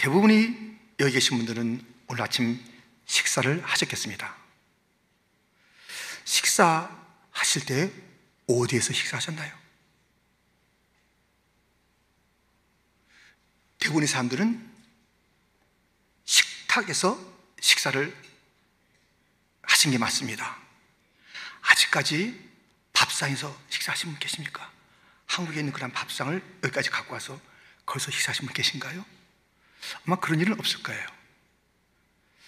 대부분이 여기 계신 분들은 오늘 아침 식사를 하셨겠습니다. 식사하실 때 어디에서 식사하셨나요? 대부분의 사람들은 식탁에서 식사를 하신 게 맞습니다. 아직까지 밥상에서 식사하신 분 계십니까? 한국에 있는 그런 밥상을 여기까지 갖고 와서 거기서 식사하신 분 계신가요? 아마 그런 일은 없을 거예요.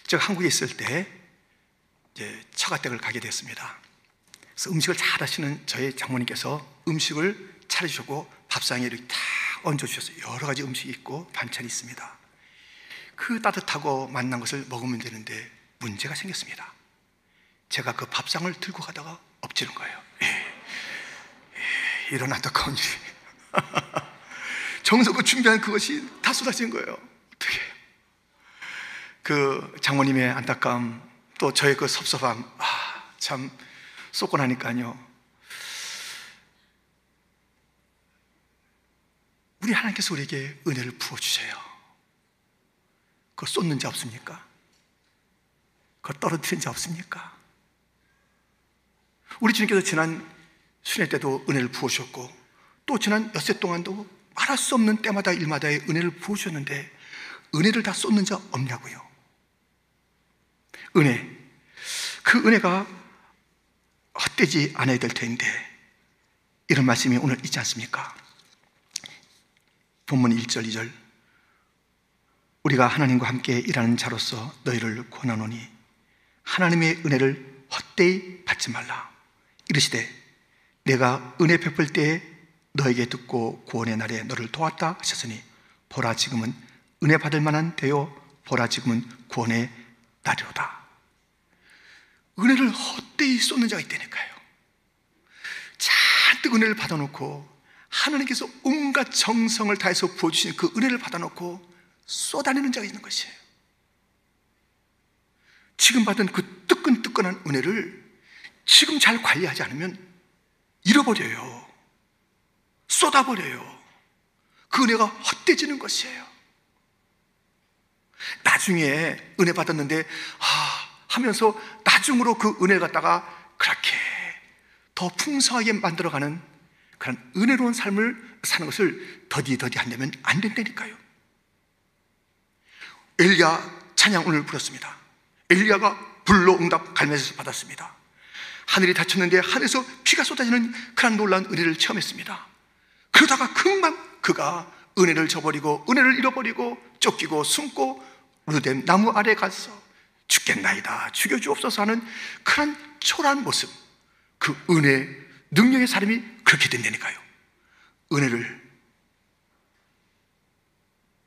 제가 한국에 있을 때 이제 처가댁을 가게 됐습니다. 그래서 음식을 잘 하시는 저희 장모님께서 음식을 차려주셨고 밥상에 이렇게 다 얹어주셨어요. 여러 가지 음식이 있고 반찬이 있습니다. 그 따뜻하고 만난 것을 먹으면 되는데 문제가 생겼습니다. 제가 그 밥상을 들고 가다가 엎지는 거예요. 예. 예. 이런 안타까운. 정성껏 준비한 그것이 다 쏟아진 거예요. 그 장모님의 안타까움, 또 저의 그 섭섭함, 아, 참, 쏟고 나니까요. 우리 하나님께서 우리에게 은혜를 부어 주세요. 그거 쏟는 자 없습니까? 그거 떨어뜨린 자 없습니까? 우리 주님께서 지난 순회 때도 은혜를 부으셨고 또 지난 엿새 동안도 말할 수 없는 때마다 일마다의 은혜를 부으셨는데 은혜를 다 쏟는 자 없냐고요. 은혜. 그 은혜가 헛되지 않아야 될 텐데 이런 말씀이 오늘 있지 않습니까? 본문 1절, 2절. 우리가 하나님과 함께 일하는 자로서 너희를 권하노니 하나님의 은혜를 헛되이 받지 말라. 이르시되 내가 은혜 베풀 때에 너에게 듣고 구원의 날에 너를 도왔다 하셨으니 보라 지금은 은혜 받을 만한 되어 보라 지금은 구원의 날이로다. 은혜를 헛되이 쏟는 자가 있다니까요. 잔뜩 은혜를 받아놓고 하나님께서 온갖 정성을 다해서 부어주신 그 은혜를 받아놓고 쏟아내는 자가 있는 것이에요. 지금 받은 그 뜨끈뜨끈한 은혜를 지금 잘 관리하지 않으면 잃어버려요. 쏟아버려요. 그 은혜가 헛되지는 것이에요. 나중에 은혜 받았는데, 아, 하면서 나중으로 그 은혜를 갖다가 그렇게 더 풍성하게 만들어가는 그런 은혜로운 삶을 사는 것을 더디더디 한다면 안 된다니까요. 엘리야 찬양 오늘 불렀습니다. 엘리야가 불로 응답 갈매에서 받았습니다. 하늘이 닫혔는데 하늘에서 피가 쏟아지는 그런 놀라운 은혜를 체험했습니다. 그러다가 금방 그가 은혜를 저버리고 은혜를 잃어버리고 쫓기고 숨고 루뎀 나무 아래 가서 죽겠나이다 죽여주옵소서 하는 그런 초라한 모습 그 은혜 능력의 사람이 그렇게 된다니까요 은혜를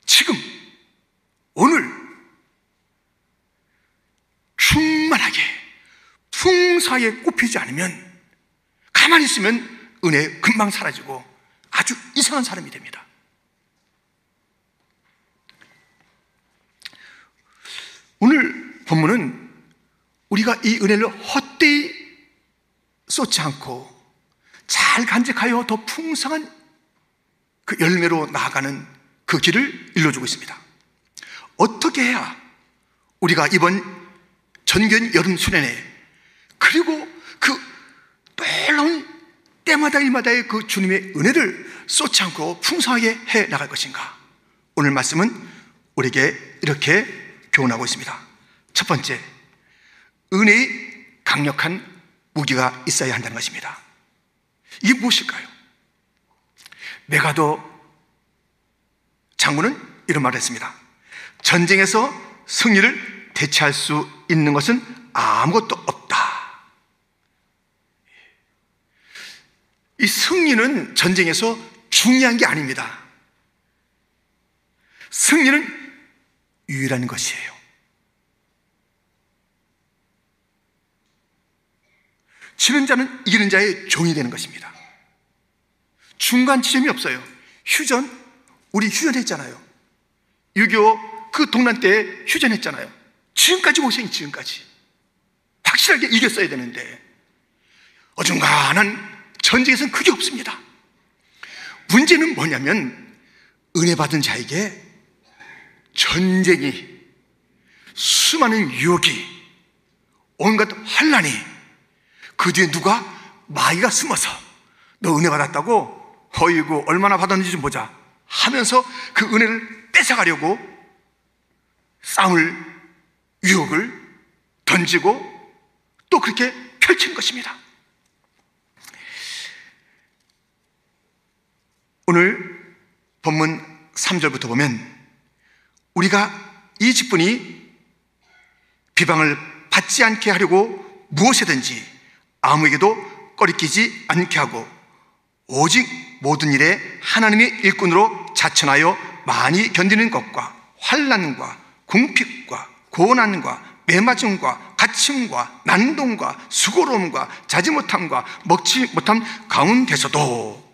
지금 오늘 충만하게 풍사에 꼽히지 않으면 가만히 있으면 은혜 금방 사라지고 아주 이상한 사람이 됩니다. 오늘 본문은 우리가 이 은혜를 헛되이 쏟지 않고 잘 간직하여 더 풍성한 그 열매로 나아가는 그 길을 일러주고 있습니다. 어떻게 해야 우리가 이번 전견 여름 수련회 그리고 그 놀라운 때마다 일마다의 그 주님의 은혜를 쏟지 않고 풍성하게 해 나갈 것인가? 오늘 말씀은 우리에게 이렇게 교훈하고 있습니다. 첫 번째, 은혜의 강력한 무기가 있어야 한다는 것입니다. 이게 무엇일까요? 메가도 장군은 이런 말을 했습니다. 전쟁에서 승리를 대체할 수 있는 것은 아무것도 없다. 이 승리는 전쟁에서 중요한 게 아닙니다. 승리는 유일한 것이에요. 지는 자는 이기는 자의 종이 되는 것입니다. 중간 지점이 없어요. 휴전, 우리 휴전했잖아요. 6.25 그 동란 때 휴전했잖아요. 지금까지 보세요, 지금까지. 확실하게 이겼어야 되는데, 어중간한 전쟁에서는 그게 없습니다. 문제는 뭐냐면, 은혜 받은 자에게 전쟁이, 수많은 유혹이, 온갖 환란이 그 뒤에 누가? 마귀가 숨어서. 너 은혜 받았다고? 어이구 얼마나 받았는지 좀 보자. 하면서 그 은혜를 뺏어가려고 싸움을 유혹을 던지고 또 그렇게 펼친 것입니다. 오늘 본문 3절부터 보면 우리가 이 직분이 비방을 받지 않게 하려고 무엇이든지 아무에게도 꺼리끼지 않게 하고 오직 모든 일에 하나님의 일꾼으로 자천하여 많이 견디는 것과 환란과 궁핍과 고난과 매맞음과 갇힘과 난동과 수고로움과 자지 못함과 먹지 못함 가운데서도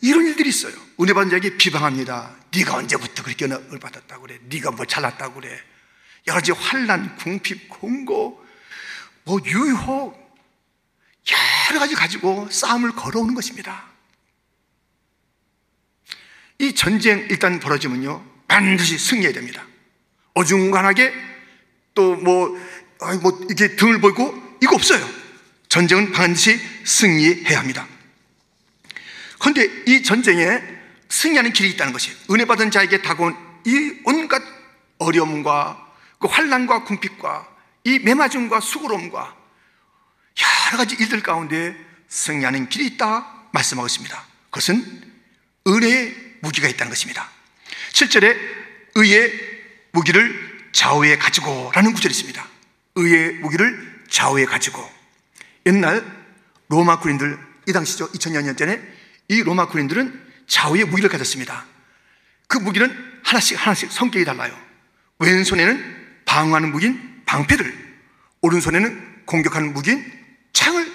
이런 일들이 있어요. 은혜 받은 자에게 비방합니다. 네가 언제부터 그렇게 은혜를 받았다고 그래? 네가 뭐 잘났다고 그래? 여러 가지 환란, 궁핍, 공고, 뭐 유혹 여러 가지 가지고 싸움을 걸어오는 것입니다. 이 전쟁 일단 벌어지면요 반드시 승리해야 됩니다. 어중간하게 또 뭐 뭐 이게 등을 보고 이거 없어요. 전쟁은 반드시 승리해야 합니다. 그런데 이 전쟁에 승리하는 길이 있다는 것이 은혜 받은 자에게 다가온 이 온갖 어려움과 그 환란과 궁핍과 이 매맞음과 수고로움과 여러 가지 일들 가운데 승리하는 길이 있다 말씀하고 있습니다. 그것은 은혜의 무기가 있다는 것입니다. 7절에 의의 무기를 좌우에 가지고 라는 구절이 있습니다. 의의 무기를 좌우에 가지고 옛날 로마 군인들 이 당시죠. 2000년 전에 이 로마 군인들은 좌우의 무기를 가졌습니다. 그 무기는 하나씩 하나씩 성격이 달라요. 왼손에는 방어하는 무기인 방패를, 오른손에는 공격하는 무기인 창을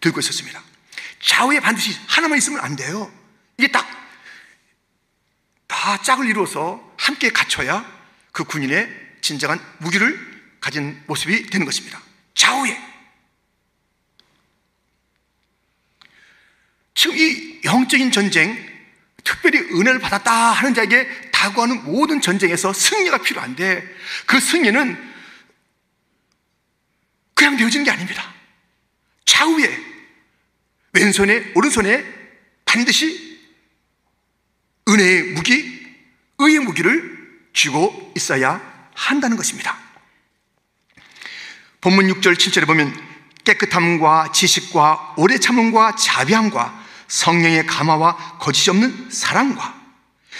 들고 있었습니다. 좌우에 반드시 하나만 있으면 안 돼요. 이게 딱, 다 짝을 이루어서 함께 갖춰야 그 군인의 진정한 무기를 가진 모습이 되는 것입니다. 좌우에. 지금 이 영적인 전쟁, 특별히 은혜를 받았다 하는 자에게 다가오는 모든 전쟁에서 승리가 필요한데 그 승리는 그냥 되어지는 게 아닙니다. 좌우에, 왼손에, 오른손에 반드시 은혜의 무기, 의의 무기를 쥐고 있어야 한다는 것입니다. 본문 6절, 7절에 보면 깨끗함과 지식과 오래 참음과 자비함과 성령의 감화와 거짓이 없는 사랑과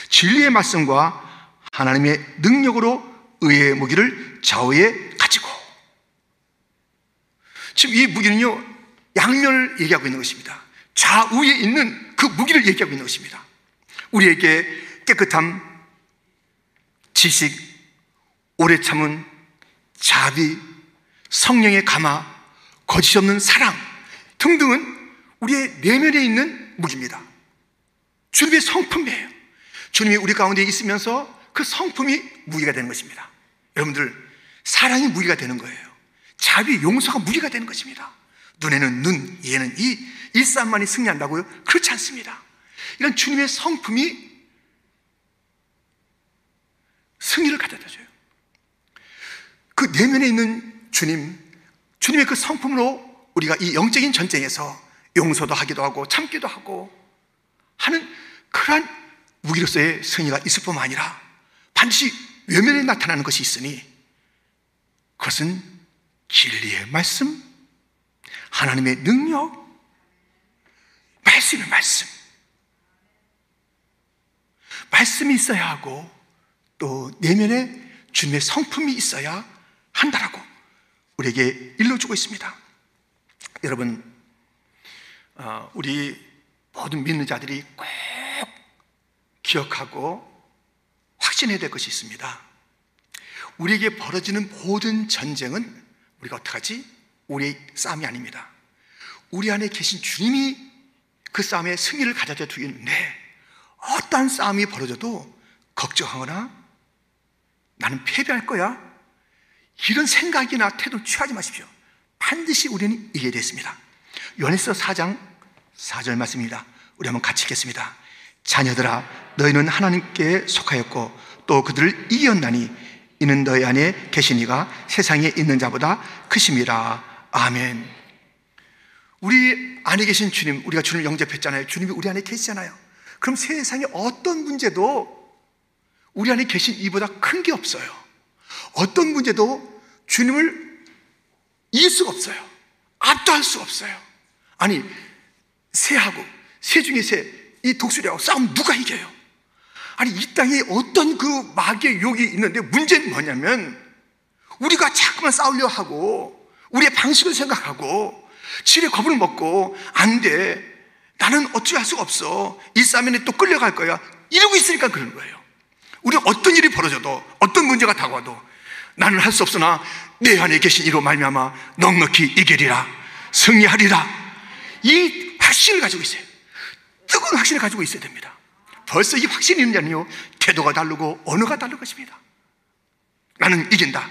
진리의 말씀과 하나님의 능력으로 의의 무기를 좌우에 가 지금 이 무기는요 양면을 얘기하고 있는 것입니다 좌우에 있는 그 무기를 얘기하고 있는 것입니다 우리에게 깨끗함, 지식, 오래 참은 자비, 성령의 감화, 거짓 없는 사랑 등등은 우리의 내면에 있는 무기입니다. 주님의 성품이에요. 주님이 우리 가운데 있으면서 그 성품이 무기가 되는 것입니다. 여러분들, 사랑이 무기가 되는 거예요. 자비, 용서가 무기가 되는 것입니다. 눈에는 눈, 이에는 이, 일산만이 승리한다고요? 그렇지 않습니다. 이런 주님의 성품이 승리를 가져다 줘요. 그 내면에 있는 주님, 주님의 그 성품으로 우리가 이 영적인 전쟁에서 용서도 하기도 하고 참기도 하고 하는 그러한 무기로서의 승리가 있을 뿐만 아니라 반드시 외면에 나타나는 것이 있으니 그것은 진리의 말씀, 하나님의 능력, 말씀의 말씀. 말씀이 있어야 하고 또 내면에 주님의 성품이 있어야 한다라고 우리에게 일러주고 있습니다. 여러분, 어, 우리 모든 믿는 자들이 꼭 기억하고 확신해야 될 것이 있습니다. 우리에게 벌어지는 모든 전쟁은 우리가 어떡하지? 우리의 싸움이 아닙니다. 우리 안에 계신 주님이 그 싸움에 승리를 가져다 두겠는데 어떠한 싸움이 벌어져도 걱정하거나 나는 패배할 거야. 이런 생각이나 태도 취하지 마십시오. 반드시 우리는 이겨야 됐습니다. 요한에서 4장 4절 말씀입니다. 우리 한번 같이 읽겠습니다. 자녀들아 너희는 하나님께 속하였고 또 그들을 이겼나니 이는 너희 안에 계시니가 세상에 있는 자보다 크심이라. 아멘. 우리 안에 계신 주님 우리가 주님을 영접했잖아요. 주님이 우리 안에 계시잖아요. 그럼 세상에 어떤 문제도 우리 안에 계신 이보다 큰 게 없어요. 어떤 문제도 주님을 이길 수가 없어요. 압도할 수가 없어요. 아니 새하고 새 중에 새 이 독수리하고 싸움 누가 이겨요? 아니 이 땅에 어떤 그 마귀의 욕이 있는데 문제는 뭐냐면 우리가 자꾸만 싸우려 하고 우리의 방식을 생각하고 지레 겁을 먹고 안 돼. 나는 어찌할 수가 없어. 이 싸움에 또 끌려갈 거야. 이러고 있으니까 그런 거예요. 우리 어떤 일이 벌어져도 어떤 문제가 다가와도 나는 할 수 없으나 내 안에 계신 이로 말미암아 넉넉히 이기리라 승리하리라 이 확신을 가지고 있어요. 뜨거운 확신을 가지고 있어야 됩니다. 벌써 이 확신이 있느냐요 태도가 다르고 언어가 다른 것입니다. 나는 이긴다.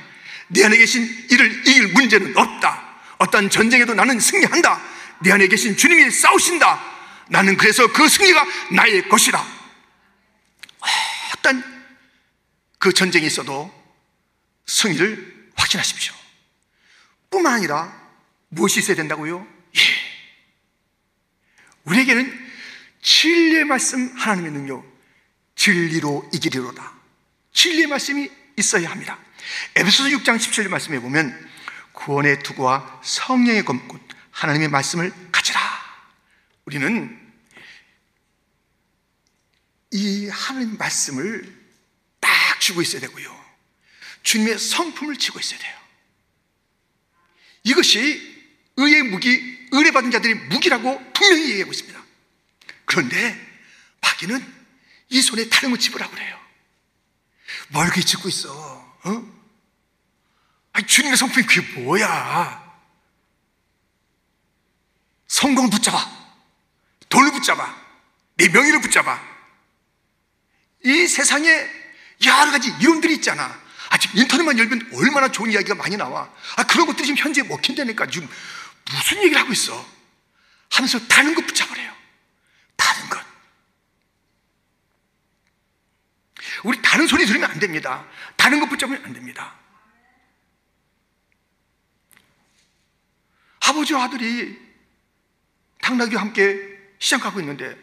내 안에 계신 이를 이길 문제는 없다. 어떤 전쟁에도 나는 승리한다. 내 안에 계신 주님이 싸우신다. 나는 그래서 그 승리가 나의 것이다. 어떤 그 전쟁이 있어도 승리를 확신하십시오. 뿐만 아니라 무엇이 있어야 된다고요? 예. 우리에게는 진리의 말씀 하나님의 능력, 진리로 이기리로다. 진리의 말씀이 있어야 합니다. 에베소서 6장 17절 말씀에 보면 구원의 투구와 성령의 검꾼 하나님의 말씀을 가지라. 우리는 이 하나님 말씀을 딱 쥐고 있어야 되고요. 주님의 성품을 쥐고 있어야 돼요. 이것이 의의 무기, 의뢰받은 자들의 무기라고 분명히 얘기하고 있습니다. 그런데 마귀는 이 손에 다른 걸 집으라고 그래요. 뭘 그렇게 짚고 있어? 어? 아니, 주님의 성품이 그게 뭐야? 성공을 붙잡아. 돈을 붙잡아. 내 명예를 붙잡아. 이 세상에 여러 가지 이론들이 있잖아. 아, 지금 인터넷만 열면 얼마나 좋은 이야기가 많이 나와. 아, 그런 것들이 지금 현재 먹힌다니까. 지금 무슨 얘기를 하고 있어? 하면서 다른 것 붙잡으래요. 다른 것. 우리 다른 소리 들으면 안 됩니다. 다른 것 붙잡으면 안 됩니다. 아버지와 아들이 당나귀와 함께 시장 가고 있는데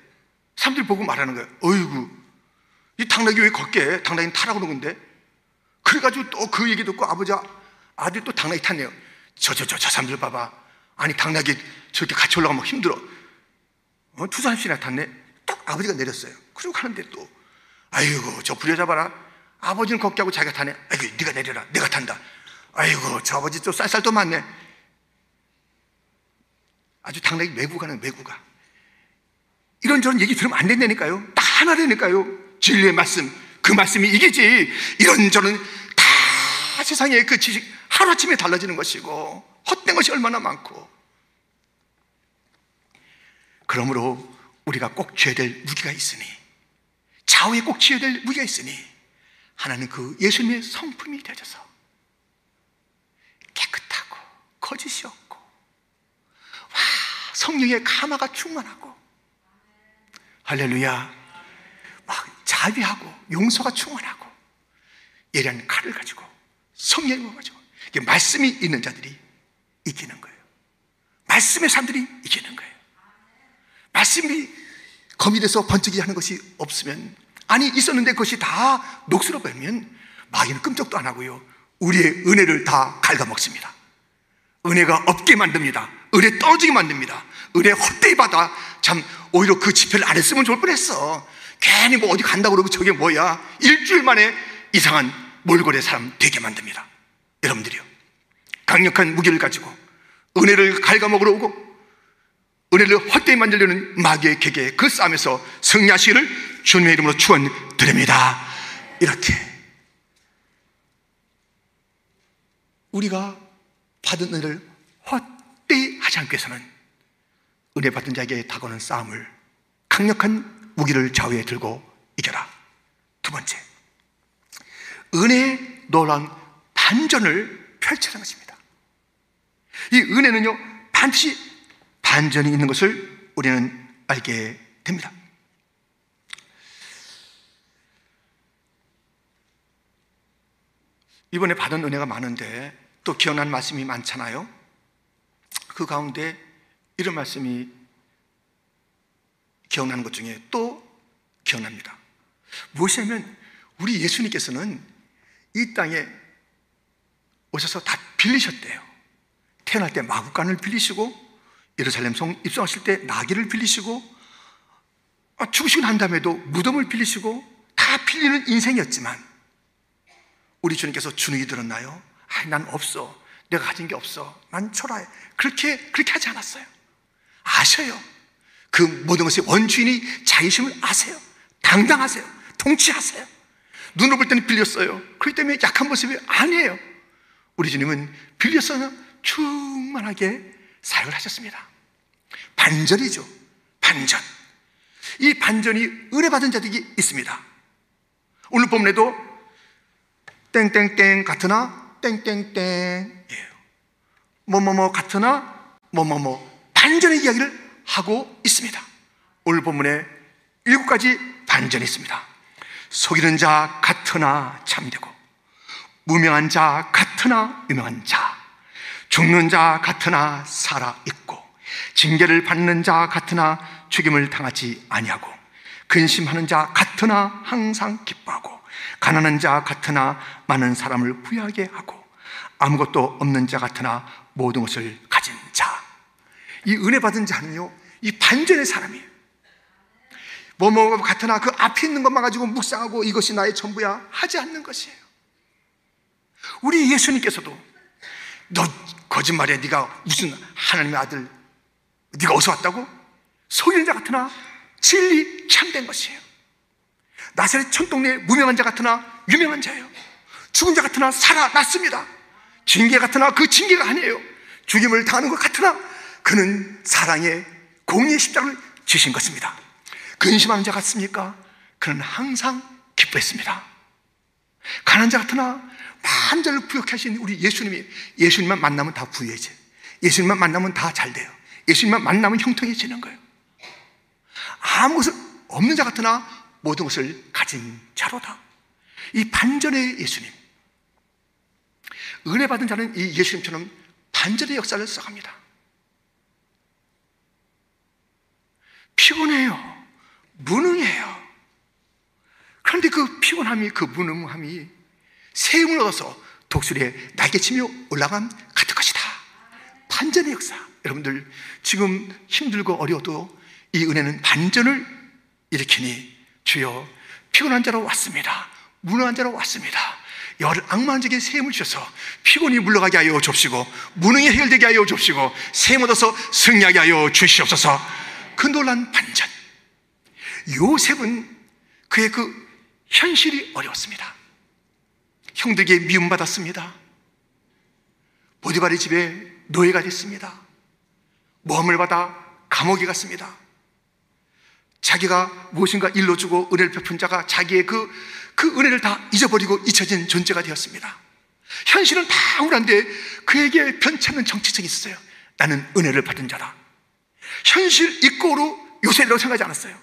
사람들이 보고 말하는 거예요. 어이구, 이 당나귀 왜 걷게? 당나귀는 타라고 그러는 건데. 그래가지고 또 그 얘기 듣고 아버지, 아들이 또 당나귀 탔네요. 저, 저, 저, 저 사람들 봐봐. 아니, 당나귀 저렇게 같이 올라가면 힘들어. 어, 투산시나 탔네. 딱 아버지가 내렸어요. 그러고 가는데 또, 아이고, 저 부려 잡아라. 아버지는 걷게 하고 자기가 타네. 아이고, 네가 내려라. 내가 탄다. 아이고, 저 아버지 또 쌀쌀도 많네. 아주 당나귀 외구 가는 외구가. 이런저런 얘기 들으면 안 된다니까요. 딱 하나라니까요. 진리의 말씀. 그 말씀이 이기지. 이런저런 다 세상의 그 지식 하루아침에 달라지는 것이고 헛된 것이 얼마나 많고. 그러므로 우리가 꼭 쥐어야 될 무기가 있으니 좌우에 꼭 쥐어야 될 무기가 있으니 하나는 그 예수님의 성품이 되어져서 깨끗하고 거짓이 없고 와 성령의 가마가 충만하고 할렐루야 막 자비하고 용서가 충만하고 예리한 칼을 가지고 성령을 가지고 말씀이 있는 자들이 이기는 거예요. 말씀의 사람들이 이기는 거예요 말씀이 검이 돼서 번쩍이 하는 것이 없으면 아니 있었는데 그것이 다 녹슬어 버리면 마귀는 끔찍도 안 하고요. 우리의 은혜를 다 갉아먹습니다. 은혜가 없게 만듭니다. 은혜 떨어지게 만듭니다. 은혜 헛되이 받아 참 오히려 그 지폐를 안 했으면 좋을 뻔했어. 괜히 뭐 어디 간다고 그러고 저게 뭐야. 일주일 만에 이상한 몰골의 사람 되게 만듭니다. 여러분들이요. 강력한 무기를 가지고 은혜를 갉아먹으러 오고 은혜를 헛되이 만들려는 마귀의 계계 그 싸움에서 승리하시기를 주님의 이름으로 축원드립니다. 이렇게 우리가 받은 은혜를 헛되이 하지 않기 위해서는 은혜 받은 자에게 다가오는 싸움을 강력한 무기를 좌우에 들고 이겨라. 두 번째, 은혜의 놀라운 반전을 펼치는 것입니다. 이 은혜는요, 반드시 반전이 있는 것을 우리는 알게 됩니다. 이번에 받은 은혜가 많은데 또 기억난 말씀이 많잖아요. 그 가운데 이런 말씀이 기억나는 것 중에 또 기억납니다. 무엇이냐면 우리 예수님께서는 이 땅에 오셔서 다 빌리셨대요. 태어날 때 마구간을 빌리시고 예루살렘 성 입성하실 때 나귀를 빌리시고 아, 죽으시고 난 다음에도 무덤을 빌리시고 다 빌리는 인생이었지만 우리 주님께서 주눅이 들었나요? 아, 난 없어. 내가 가진 게 없어. 난 초라해. 그렇게 그렇게 하지 않았어요. 아셔요. 그 모든 것의 원주인이 자이심을 아세요. 당당하세요. 통치하세요. 눈을 볼 때는 빌렸어요. 그렇기 때문에 약한 모습이 아니에요. 우리 주님은 빌렸어는 충만하게 사역을 하셨습니다. 반전이죠. 반전. 이 반전이 은혜 받은 자들이 있습니다. 오늘 본문에도 땡땡땡 같으나 땡땡땡 뭐뭐뭐 같으나 뭐뭐뭐 반전의 이야기를 하고 있습니다. 오늘 본문에 일곱 가지 반전이 있습니다. 속이는 자 같으나 참되고 무명한 자 같으나 유명한 자 죽는 자 같으나 살아 있고 징계를 받는 자 같으나 죽임을 당하지 아니하고 근심하는 자 같으나 항상 기뻐하고 가난한 자 같으나 많은 사람을 부유하게 하고 아무것도 없는 자 같으나 모든 것을 가진 자. 이 은혜 받은 자는요, 이 반전의 사람이에요. 뭐, 뭐, 같으나 그 앞에 있는 것만 가지고 묵상하고 이것이 나의 전부야 하지 않는 것이에요. 우리 예수님께서도 너 거짓말이야. 네가 무슨 하나님의 아들, 네가 어디서 왔다고? 속이는 자 같으나 진리 참된 것이에요. 나사렛 천동네 무명한 자 같으나 유명한 자예요. 죽은 자 같으나 살아났습니다. 징계 같으나 그 징계가 아니에요. 죽임을 당하는 것 같으나 그는 사랑의 공의의 십자가를 지신 것입니다. 근심하는 자 같습니까? 그는 항상 기뻐했습니다. 가난 자 같으나 만자를 부욕해 하신 우리 예수님이 예수님만 만나면 다 부유해져. 예수님만 만나면 다 잘 돼요. 예수님만 만나면 형통해지는 거예요. 아무 것을 없는 자 같으나 모든 것을 가진 자로다. 이 반전의 예수님. 은혜 받은 자는 이 예수님처럼 반전의 역사를 써갑니다. 피곤해요. 무능해요. 그런데 그 피곤함이, 그 무능함이 세움을 얻어서 독수리에 날개치며 올라간 같은 것이다. 반전의 역사. 여러분들, 지금 힘들고 어려워도 이 은혜는 반전을 일으키니 주여 피곤한 자로 왔습니다. 무능한 자로 왔습니다. 열 악마적인 세임을 주셔서 피곤이 물러가게 하여 줍시고 무능이 해결되게 하여 줍시고 세임 얻어서 승리하게 하여 주시옵소서. 그 놀란 반전. 요셉은 그의 그 현실이 어려웠습니다. 형들에게 미움받았습니다. 보디바리 집에 노예가 됐습니다 모함을 받아 감옥에 갔습니다 자기가 무엇인가 일러주고 은혜를 베푼 자가 자기의 그, 그 은혜를 다 잊어버리고 잊혀진 존재가 되었습니다. 현실은 다 억울한데 그에게 변찮는 정치성이 있었어요. 나는 은혜를 받은 자다. 현실 이꼬로 요셉이라고 생각하지 않았어요.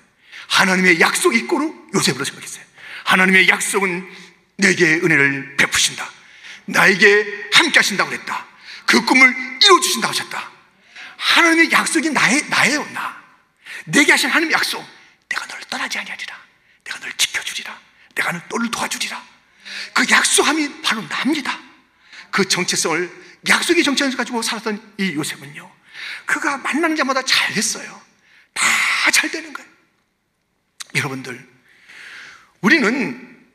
하나님의 약속 이꼬로 요셉으로 생각했어요. 하나님의 약속은 내게 은혜를 베푸신다. 나에게 함께 하신다고 그랬다. 그 꿈을 이루어주신다고 하셨다. 하나님의 약속이 나의, 나예요, 나. 내게 하신 하나님 약속. 내가 너를 떠나지 아니하리라. 내가 너를 지켜주리라. 내가 너를 도와주리라. 그 약속함이 바로 납니다. 그 정체성을 약속의 정체성을 가지고 살았던 이 요셉은요. 그가 만나는 자마다 잘 됐어요. 다 잘 되는 거예요. 여러분들, 우리는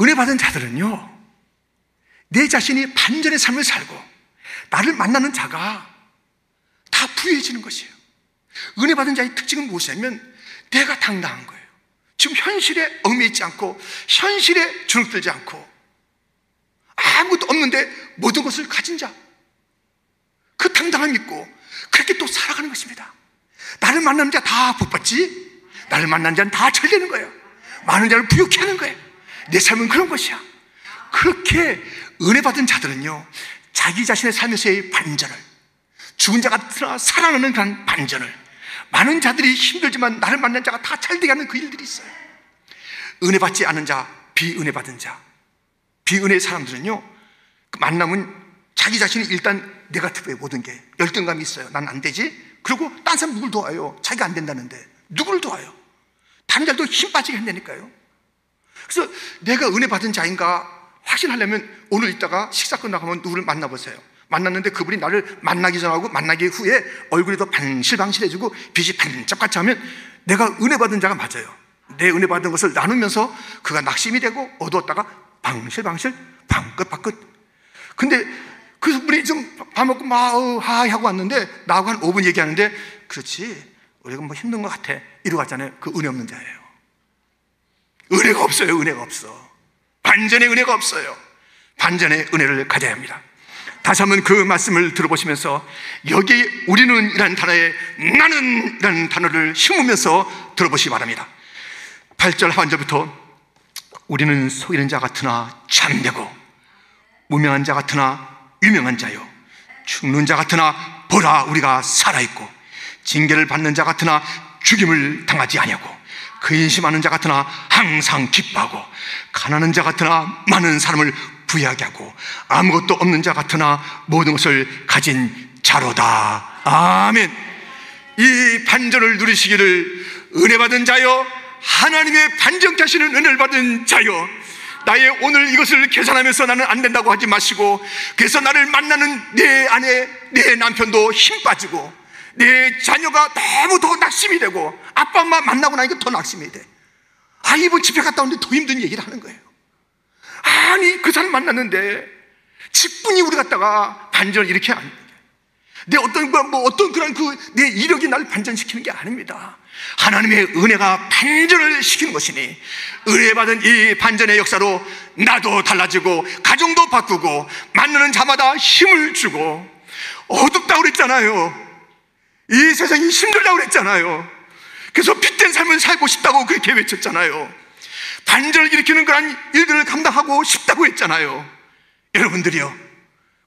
은혜 받은 자들은요. 내 자신이 반전의 삶을 살고 나를 만나는 자가 다 부유해지는 것이에요. 은혜 받은 자의 특징은 무엇이냐면 내가 당당한 거예요. 지금 현실에 얽매이지 않고 현실에 주눅들지 않고 아무것도 없는데 모든 것을 가진 자. 그 당당함 있고 그렇게 또 살아가는 것입니다. 나를 만나는 자다 복받지? 나를 만나는 자는 다 잘되는 거예요. 많은 자를 부욕해 하는 거예요. 내 삶은 그런 것이야. 그렇게 은혜 받은 자들은요, 자기 자신의 삶에서의 반전을, 죽은 자가 살아나는 그런 반전을, 많은 자들이 힘들지만 나를 만난 자가 다 잘되게 하는 그 일들이 있어요. 은혜 받지 않은 자, 비은혜 받은 자. 비은혜 사람들은요, 그 만나면 자기 자신이 일단 네가티브에 모든 게 열등감이 있어요. 난 안 되지? 그리고 딴 사람 누굴 도와요? 자기가 안 된다는데. 누구를 도와요? 다른 자도 힘 빠지게 한다니까요. 그래서 내가 은혜 받은 자인가 확신하려면 오늘 있다가 식사 끝나가면 누구를 만나보세요. 만났는데 그분이 나를 만나기 전하고 만나기 후에 얼굴이 더 반실반실해지고 빛이 반짝같이 하면 내가 은혜 받은 자가 맞아요. 내 은혜 받은 것을 나누면서 그가 낙심이 되고 어두웠다가 방실방실 방긋방긋. 근데 그분이 좀 밥 먹고 막 어, 하이 하고 왔는데 나하고 한 5분 얘기하는데 그렇지 우리가 뭐 힘든 것 같아. 이러고 왔잖아요. 그 은혜 없는 자예요. 은혜가 없어요. 은혜가 없어. 반전의 은혜가 없어요. 반전의 은혜를 가져야 합니다 다시 한번 그 말씀을 들어보시면서 여기 우리는 이라는 단어에 나는 이라는 단어를 심으면서 들어보시기 바랍니다. 8절 하반절부터 우리는 속이는 자 같으나 참되고 무명한 자 같으나 유명한 자요. 죽는 자 같으나 보라 우리가 살아있고 징계를 받는 자 같으나 죽임을 당하지 아니하고 근심하는 자 같으나 항상 기뻐하고 가난한 자 같으나 많은 사람을 부유하게 하고 아무것도 없는 자 같으나 모든 것을 가진 자로다 아멘 이 반전을 누리시기를 은혜 받은 자요 하나님의 반전케 하시는 은혜를 받은 자요 나의 오늘 이것을 계산하면서 나는 안 된다고 하지 마시고 그래서 나를 만나는 내 아내, 내 남편도 힘 빠지고 내 자녀가 너무 더 낙심이 되고 아빠 엄마 만나고 나니까 더 낙심이 돼. 아 이번 집에 갔다 오는데 더 힘든 얘기를 하는 거예요. 아니 그 사람 만났는데 10분이 우리 갔다가 반전을 이렇게 안 돼. 내 어떤 뭐, 뭐 어떤 그런 그 내 이력이 나를 반전시키는 게 아닙니다. 하나님의 은혜가 반전을 시키는 것이니 은혜 받은 이 반전의 역사로 나도 달라지고 가정도 바꾸고 만나는 자마다 힘을 주고 어둡다고 그랬잖아요. 이 세상이 힘들다고 그랬잖아요. 그래서 빛된 삶을 살고 싶다고 그렇게 외쳤잖아요. 반전을 일으키는 그런 일들을 감당하고 싶다고 했잖아요. 여러분들이요.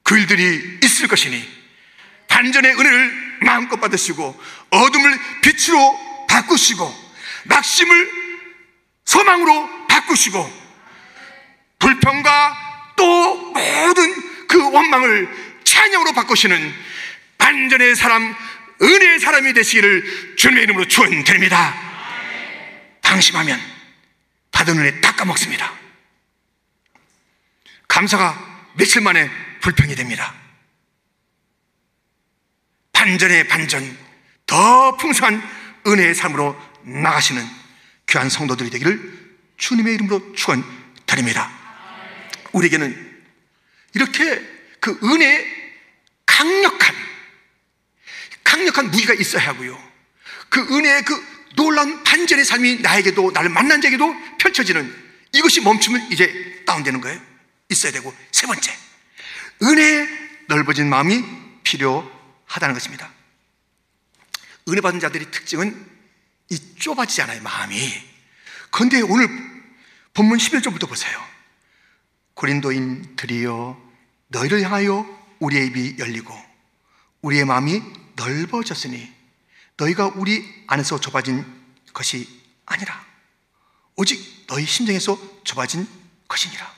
그 일들이 있을 것이니 반전의 은혜를 마음껏 받으시고 어둠을 빛으로 바꾸시고 낙심을 소망으로 바꾸시고 불평과 또 모든 그 원망을 찬양으로 바꾸시는 반전의 사람, 은혜의 사람이 되시기를 주님의 이름으로 축원드립니다. 방심하면 받은 은혜 다 까먹습니다. 감사가 며칠 만에 불평이 됩니다. 반전의 반전, 더 풍성한 은혜의 삶으로 나가시는 귀한 성도들이 되기를 주님의 이름으로 축원드립니다. 우리에게는 이렇게 그 은혜의 강력한 강력한 무기가 있어야 하고요. 그 은혜의 그 놀라운 반전의 삶이 나에게도 나를 만난 자에게도 펼쳐지는 이것이 멈추면 이제 다운되는 거예요. 있어야 되고 세 번째 은혜의 넓어진 마음이 필요하다는 것입니다. 은혜 받은 자들의 특징은 이 좁아지지 않아요, 마음이. 그런데 오늘 본문 11절부터 보세요. 고린도인들이여 너희를 향하여 우리의 입이 열리고 우리의 마음이 넓어졌으니 너희가 우리 안에서 좁아진 것이 아니라 오직 너희 심정에서 좁아진 것이니라.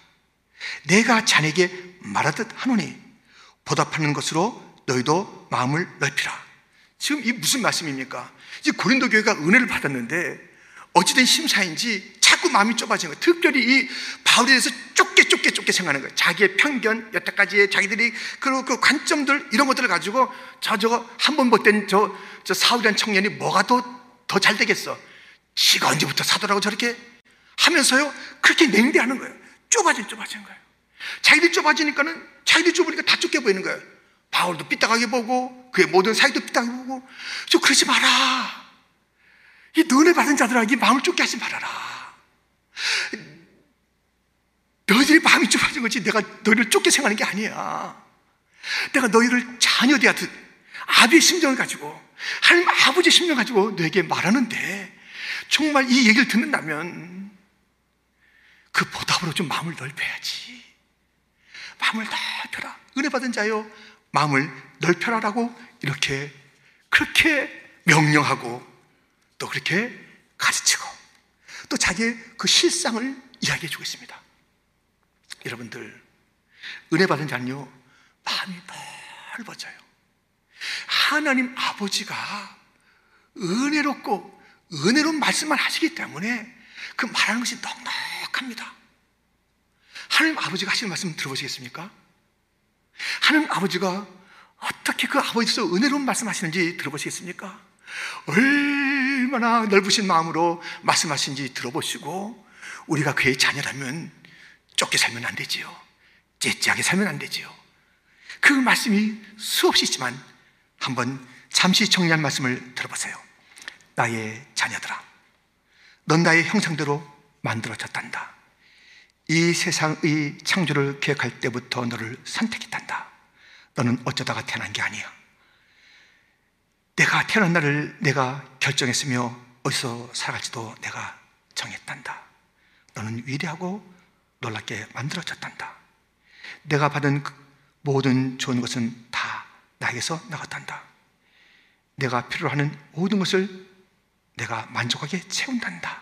내가 자네에게 말하듯 하노니 보답하는 것으로 너희도 마음을 넓히라. 지금 이 무슨 말씀입니까? 이제 고린도 교회가 은혜를 받았는데 어찌된 심사인지 자꾸 마음이 좁아지는 거예요. 특별히 이 바울에 대해서 좁게 좁게 좁게 생각하는 거예요. 자기의 편견, 여태까지의 자기들이 그, 그 관점들 이런 것들을 가지고 저 저거 한 번 못된 저, 저 사울이라는 청년이 뭐가 더 더 잘 되겠어? 지가 언제부터 사도라고 저렇게 하면서요 그렇게 냉대하는 거예요. 좁아진 좁아진 거예요. 자기들이 좁아지니까는 자기들이 좁으니까 다 좁게 보이는 거예요. 바울도 삐딱하게 보고 그의 모든 사이도 삐딱하게 보고 저 그러지 마라. 이 너네 받은 자들에게 마음을 좁게 하지 말아라. 너희들이 마음이 좁아진 거지 내가 너희를 좁게 생각하는 게 아니야. 내가 너희를 자녀되었듯 아비의 심정을 가지고 하나님 아버지의 심정을 가지고 너에게 말하는데 정말 이 얘기를 듣는다면 그 보답으로 좀 마음을 넓혀야지. 마음을 넓혀라. 은혜 받은 자요. 마음을 넓혀라라고 이렇게 그렇게 명령하고 또 그렇게 가르치고 또 자기의 그 실상을 이야기해 주고 있습니다. 여러분들, 은혜 받은 자는요, 마음이 넓어져요. 하나님 아버지가 은혜롭고 은혜로운 말씀만 하시기 때문에 그 말하는 것이 넉넉합니다. 하나님 아버지가 하시는 말씀 들어보시겠습니까? 하나님 아버지가 어떻게 그 아버지께서 은혜로운 말씀 하시는지 들어보시겠습니까? 얼 마나 넓으신 마음으로 말씀하신지 들어보시고 우리가 그의 자녀라면 쫓겨 살면 안 되지요. 째째하게 살면 안 되지요. 그 말씀이 수없이 있지만 한번 잠시 정리한 말씀을 들어보세요. 나의 자녀들아, 넌 나의 형상대로 만들어졌단다. 이 세상의 창조를 계획할 때부터 너를 선택했단다. 너는 어쩌다가 태어난 게 아니야. 내가 태어난 날을 내가 결정했으며 어디서 살아갈지도 내가 정했단다. 너는 위대하고 놀랍게 만들어졌단다. 내가 받은 그 모든 좋은 것은 다 나에게서 나갔단다. 내가 필요로 하는 모든 것을 내가 만족하게 채운단다.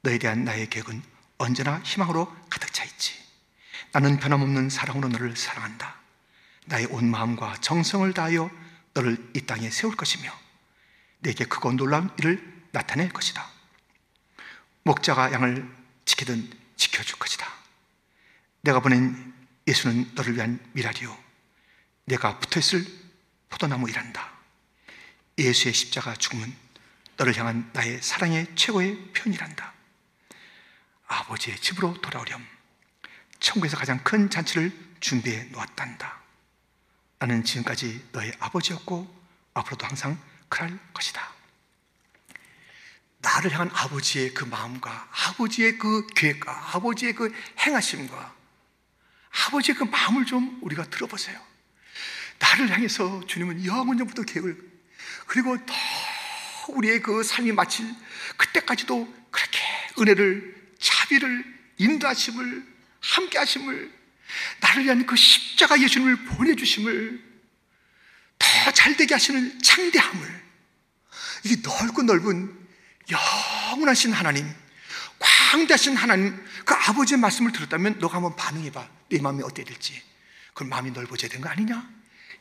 너에 대한 나의 계획은 언제나 희망으로 가득 차 있지. 나는 변함없는 사랑으로 너를 사랑한다. 나의 온 마음과 정성을 다하여 너를 이 땅에 세울 것이며 내게 크고 놀라운 일을 나타낼 것이다. 목자가 양을 지키든 지켜줄 것이다. 내가 보낸 예수는 너를 위한 미랄이요. 내가 붙어있을 포도나무이란다. 예수의 십자가 죽음은 너를 향한 나의 사랑의 최고의 표현이란다. 아버지의 집으로 돌아오렴. 천국에서 가장 큰 잔치를 준비해 놓았단다. 나는 지금까지 너의 아버지였고 앞으로도 항상 그럴 것이다. 나를 향한 아버지의 그 마음과 아버지의 그 계획과 아버지의 그 행하심과 아버지의 그 마음을 좀 우리가 들어보세요. 나를 향해서 주님은 영원 전부터 계획을 그리고 더 우리의 그 삶이 마칠 그때까지도 그렇게 은혜를 자비를 인도하심을 함께하심을 나를 위한 그 십자가 예수님을 보내주심을 더 잘되게 하시는 창대함을 이게 넓고 넓은 영원하신 하나님 광대하신 하나님 그 아버지의 말씀을 들었다면 너가 한번 반응해봐. 내 마음이 어떻게 될지. 그럼 마음이 넓어져야 되는 거 아니냐?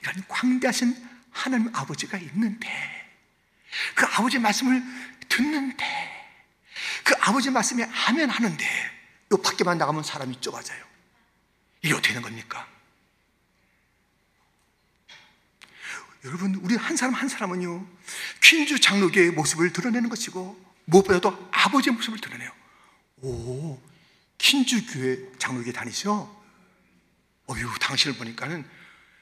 이런 광대하신 하나님 아버지가 있는데 그 아버지의 말씀을 듣는데 그 아버지의 말씀에 아멘 하는데 요 밖에만 나가면 사람이 좁아져요 이게 어떻게 되는 겁니까? 여러분, 우리 한 사람 한 사람은요, 퀸주 장로교의 모습을 드러내는 것이고, 무엇보다도 아버지의 모습을 드러내요. 오, 퀸주 교회 장로교에 다니셔? 어휴, 당신을 보니까는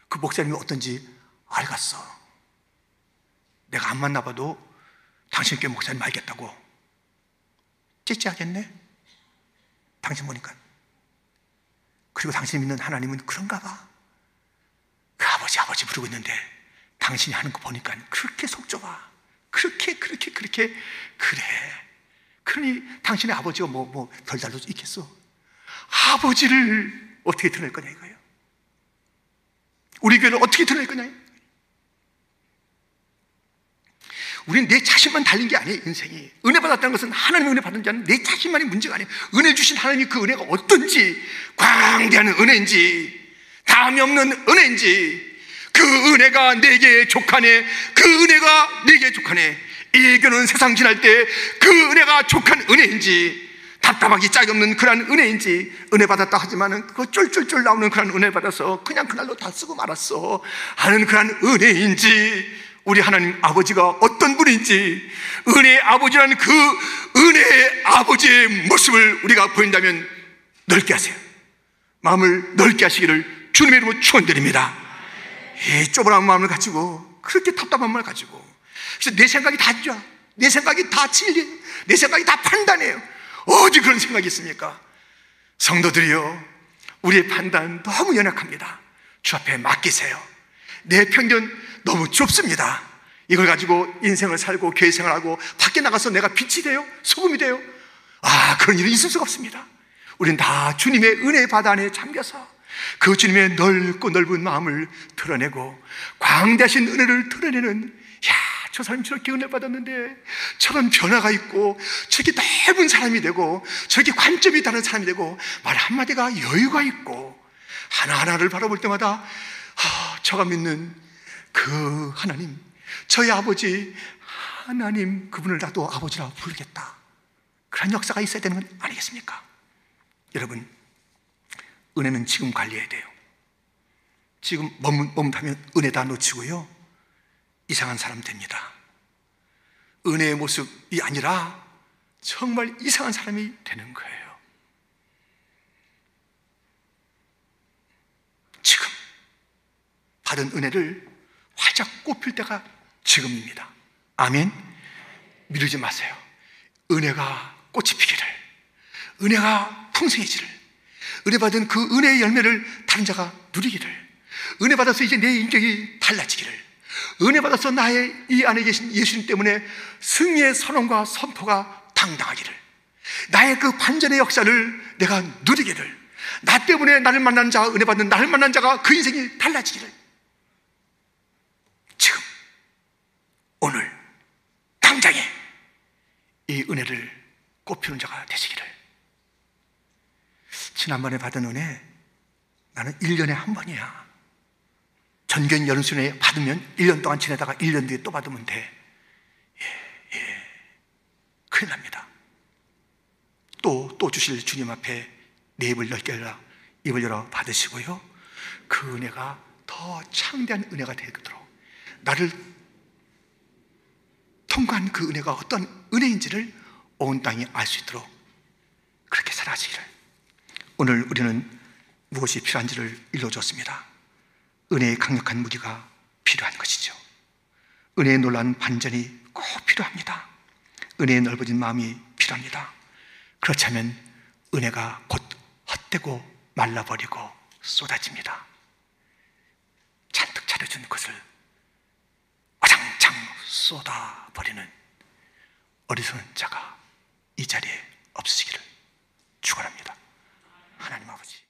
그 목사님이 어떤지 알겠어. 내가 안 만나봐도 당신 교회 목사님 알겠다고. 찌찌하겠네? 당신 보니까. 그리고 당신이 믿는 하나님은 그런가 봐. 그 아버지, 아버지 부르고 있는데 당신이 하는 거 보니까 그렇게 속 좁아. 그렇게, 그렇게, 그렇게, 그래. 그러니 당신의 아버지가 뭐, 뭐, 별달로 있겠어. 아버지를 어떻게 드러낼 거냐 이거예요. 우리 교회를 어떻게 드러낼 거냐. 우리는 내 자신만 달린 게 아니에요, 인생이. 은혜 받았다는 것은 하나님의 은혜 받은 자는 내 자신만이 문제가 아니에요. 은혜 주신 하나님이 그 은혜가 어떤지, 광대한 은혜인지, 다음이 없는 은혜인지, 그 은혜가 내게 족하네, 그 은혜가 내게 족하네. 이교는 세상 지날 때 그 은혜가 족한 은혜인지, 답답하기 짝이 없는 그런 은혜인지, 은혜 받았다 하지만은 그 쫄쫄쫄 나오는 그런 은혜 받아서 그냥 그날로 다 쓰고 말았어. 하는 그런 은혜인지, 우리 하나님 아버지가 어떤 분인지 은혜의 아버지라는 그 은혜의 아버지의 모습을 우리가 보인다면 넓게 하세요. 마음을 넓게 하시기를 주님의 이름으로 축원드립니다. 이 좁은 마음을 가지고 그렇게 답답한 마음을 가지고 그래서 내 생각이 다 좋아. 내 생각이 다 진리. 내 생각이 다 판단해요. 어디 그런 생각이 있습니까? 성도들이요. 우리의 판단 너무 연약합니다. 주 앞에 맡기세요. 내 편견 너무 좁습니다. 이걸 가지고 인생을 살고 교회 생활하고 밖에 나가서 내가 빛이 돼요? 소금이 돼요? 아, 그런 일은 있을 수가 없습니다. 우리는 다 주님의 은혜 바다 안에 잠겨서 그 주님의 넓고 넓은 마음을 드러내고 광대하신 은혜를 드러내는 야, 저 사람이 저렇게 은혜 받았는데 저런 변화가 있고 저렇게 넓은 사람이 되고 저렇게 관점이 다른 사람이 되고 말 한마디가 여유가 있고 하나하나를 바라볼 때마다 아, 저가 믿는 그 하나님 저희 아버지 하나님 그분을 나도 아버지라고 부르겠다. 그런 역사가 있어야 되는 건 아니겠습니까? 여러분 은혜는 지금 관리해야 돼요. 지금 머뭇하면 은혜 다 놓치고요. 이상한 사람 됩니다. 은혜의 모습이 아니라 정말 이상한 사람이 되는 거예요. 지금 받은 은혜를 활짝 꽃필 때가 지금입니다. 아멘. 미루지 마세요. 은혜가 꽃이 피기를 은혜가 풍성해지를 은혜 받은 그 은혜의 열매를 다른 자가 누리기를 은혜 받아서 이제 내 인격이 달라지기를 은혜 받아서 나의 이 안에 계신 예수님 때문에 승리의 선언과 선포가 당당하기를 나의 그 반전의 역사를 내가 누리기를 나 때문에 나를 만난 자, 은혜 받는 나를 만난 자가 그 인생이 달라지기를 지금 오늘 당장에 이 은혜를 꽃피우는 자가 되시기를. 지난번에 받은 은혜 나는 1년에 한 번이야. 전견 연수에 받으면 1년 동안 지내다가 1년 뒤에 또 받으면 돼. 예, 예. 큰일 납니다. 또, 또 주실 주님 앞에 내 입을 넓게 열라. 입을 열어 받으시고요. 그 은혜가 더 창대한 은혜가 되도록 나를 통과한 그 은혜가 어떤 은혜인지를 온 땅이 알 수 있도록 그렇게 살아시기를. 오늘 우리는 무엇이 필요한지를 일러줬습니다. 은혜의 강력한 무기가 필요한 것이죠. 은혜의 놀라운 반전이 꼭 필요합니다. 은혜의 넓어진 마음이 필요합니다. 그렇다면 은혜가 곧 헛되고 말라버리고 쏟아집니다. 잔뜩 차려준 것을 쏟아버리는 어리석은 자가 이 자리에 없으시기를 축원합니다. 하나님 아버지.